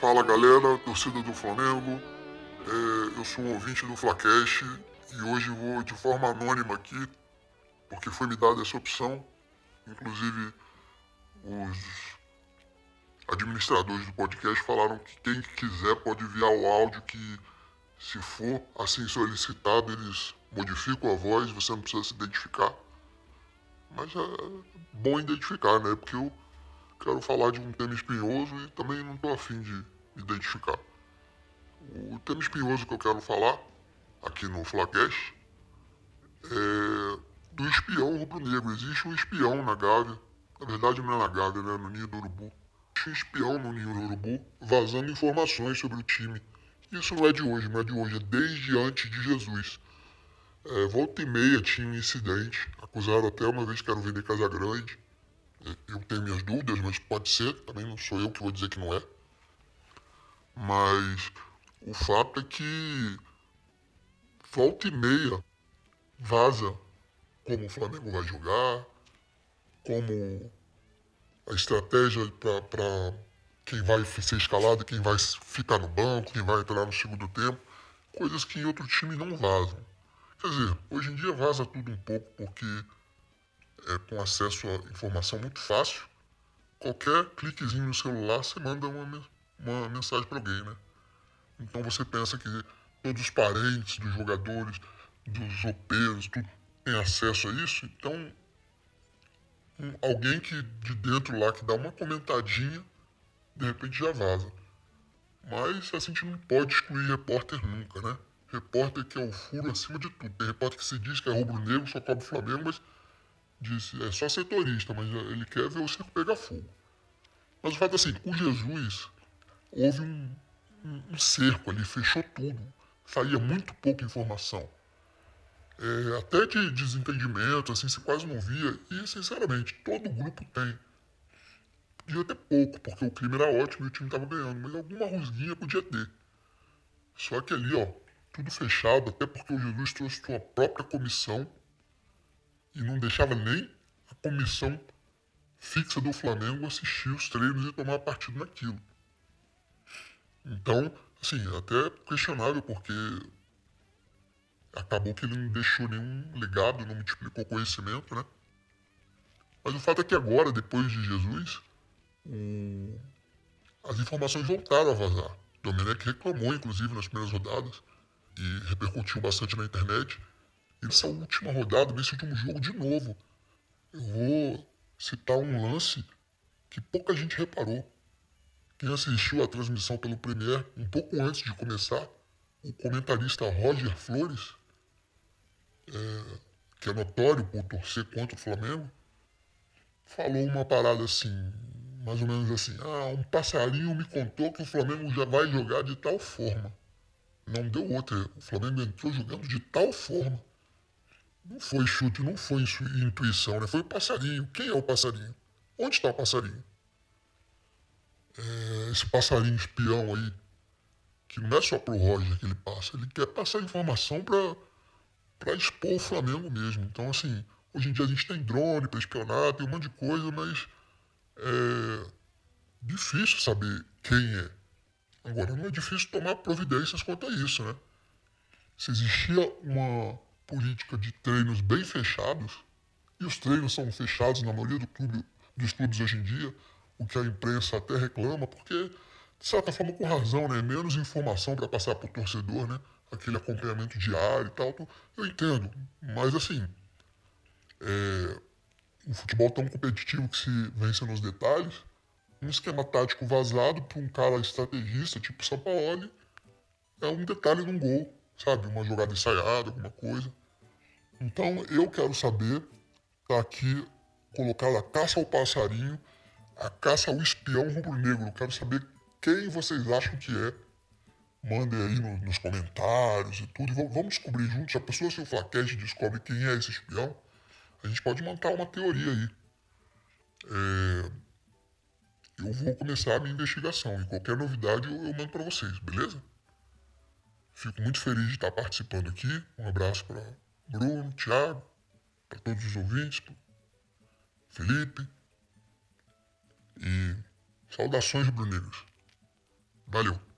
Fala galera, torcida do Flamengo. É, eu sou um ouvinte do Flacast e hoje vou de forma anônima aqui, porque foi me dada essa opção. Inclusive, os administradores do podcast falaram que quem quiser pode enviar o áudio que, se for assim solicitado, eles modificam a voz, você não precisa se identificar. Mas é bom identificar, né? Porque eu quero falar de um tema espinhoso e também não estou afim de identificar. O tema espinhoso que eu quero falar aqui no Flacast é do espião rubro-negro. Existe um espião na Gávea, na verdade não é na Gávea, né? no Ninho do Urubu. Existe um espião no Ninho do Urubu vazando informações sobre o time. Isso não é de hoje, não é de hoje, é desde antes de Jesus. É, volta e meia tinha um incidente, acusaram até uma vez que era vender Casa Grande eu tenho minhas dúvidas, mas pode ser, também não sou eu que vou dizer que não é. Mas o fato é que volta e meia vaza como o Flamengo vai jogar, como a estratégia para quem vai ser escalado, quem vai ficar no banco, quem vai entrar no segundo tempo, coisas que em outro time não vazam. Quer dizer, hoje em dia vaza tudo um pouco porque é, com acesso à informação muito fácil, qualquer cliquezinho no celular você manda uma, uma mensagem para alguém, né? Então você pensa que todos os parentes dos jogadores, dos OPs, tudo tem acesso a isso, então um, alguém que de dentro lá que dá uma comentadinha, de repente já vaza. Mas assim, a gente não pode excluir repórter nunca, né? Repórter que é o furo acima de tudo. Tem repórter que se diz que é rubro-negro, só cobre o Flamengo, mas disse, é só setorista, mas ele quer ver o circo pegar fogo. Mas o fato é assim, com Jesus, houve um, um, cerco ali, fechou tudo. Saía muito pouca informação. É, até de desentendimento, assim, você quase não via. E, sinceramente, todo grupo tem. Podia ter pouco, porque o clima era ótimo e o time estava ganhando, mas alguma rusguinha podia ter. Só que ali, ó, tudo fechado, até porque o Jesus trouxe sua própria comissão e não deixava nem a comissão fixa do Flamengo assistir os treinos e tomar partido naquilo. Então, assim, até questionável, porque acabou que ele não deixou nenhum legado, não multiplicou conhecimento, né? Mas o fato é que agora, depois de Jesus, as informações voltaram a vazar. Domenech reclamou, inclusive, nas primeiras rodadas, e repercutiu bastante na internet, nessa última rodada, nesse último jogo de novo. Eu vou citar um lance que pouca gente reparou. Quem assistiu a transmissão pelo Premier um pouco antes de começar, o comentarista Roger Flores, é, que é notório por torcer contra o Flamengo, falou uma parada assim, mais ou menos assim: Ah, um passarinho me contou que o Flamengo já vai jogar de tal forma. Não deu outra. O Flamengo entrou jogando de tal forma não foi chute, não foi intuição, né? Foi o passarinho. Quem é o passarinho? Onde está o passarinho? É, esse passarinho espião aí, que não é só pro Roger que ele passa, ele quer passar informação para expor o Flamengo mesmo. Então, assim, hoje em dia a gente tem drone para espionar, tem um monte de coisa, mas é difícil saber quem é. Agora, não é difícil tomar providências quanto a isso, né? Se existia uma política de treinos bem fechados, e os treinos são fechados na maioria do clube, dos clubes hoje em dia, o que a imprensa até reclama, porque, de certa forma, com razão, né? Menos informação para passar para o torcedor, né? Aquele acompanhamento diário e tal. Eu entendo, mas assim, é, um futebol tão competitivo que se vence nos detalhes, um esquema tático vazado para um cara estrategista, tipo Sampaoli, é um detalhe de um gol, sabe? Uma jogada ensaiada, alguma coisa. Então eu quero saber, tá aqui colocado a caça ao passarinho, a caça ao espião rubro-negro. Quero saber quem vocês acham que é. Mandem aí no, nos comentários e tudo. E vamos, descobrir juntos. A pessoa se o Flaquete descobre quem é esse espião, a gente pode montar uma teoria aí. É, eu vou começar a minha investigação e qualquer novidade eu, eu mando para vocês, beleza? Fico muito feliz de estar participando aqui. Um abraço para Bruno, Thiago, para todos os ouvintes, Felipe. Saudações rubro-negras. Valeu.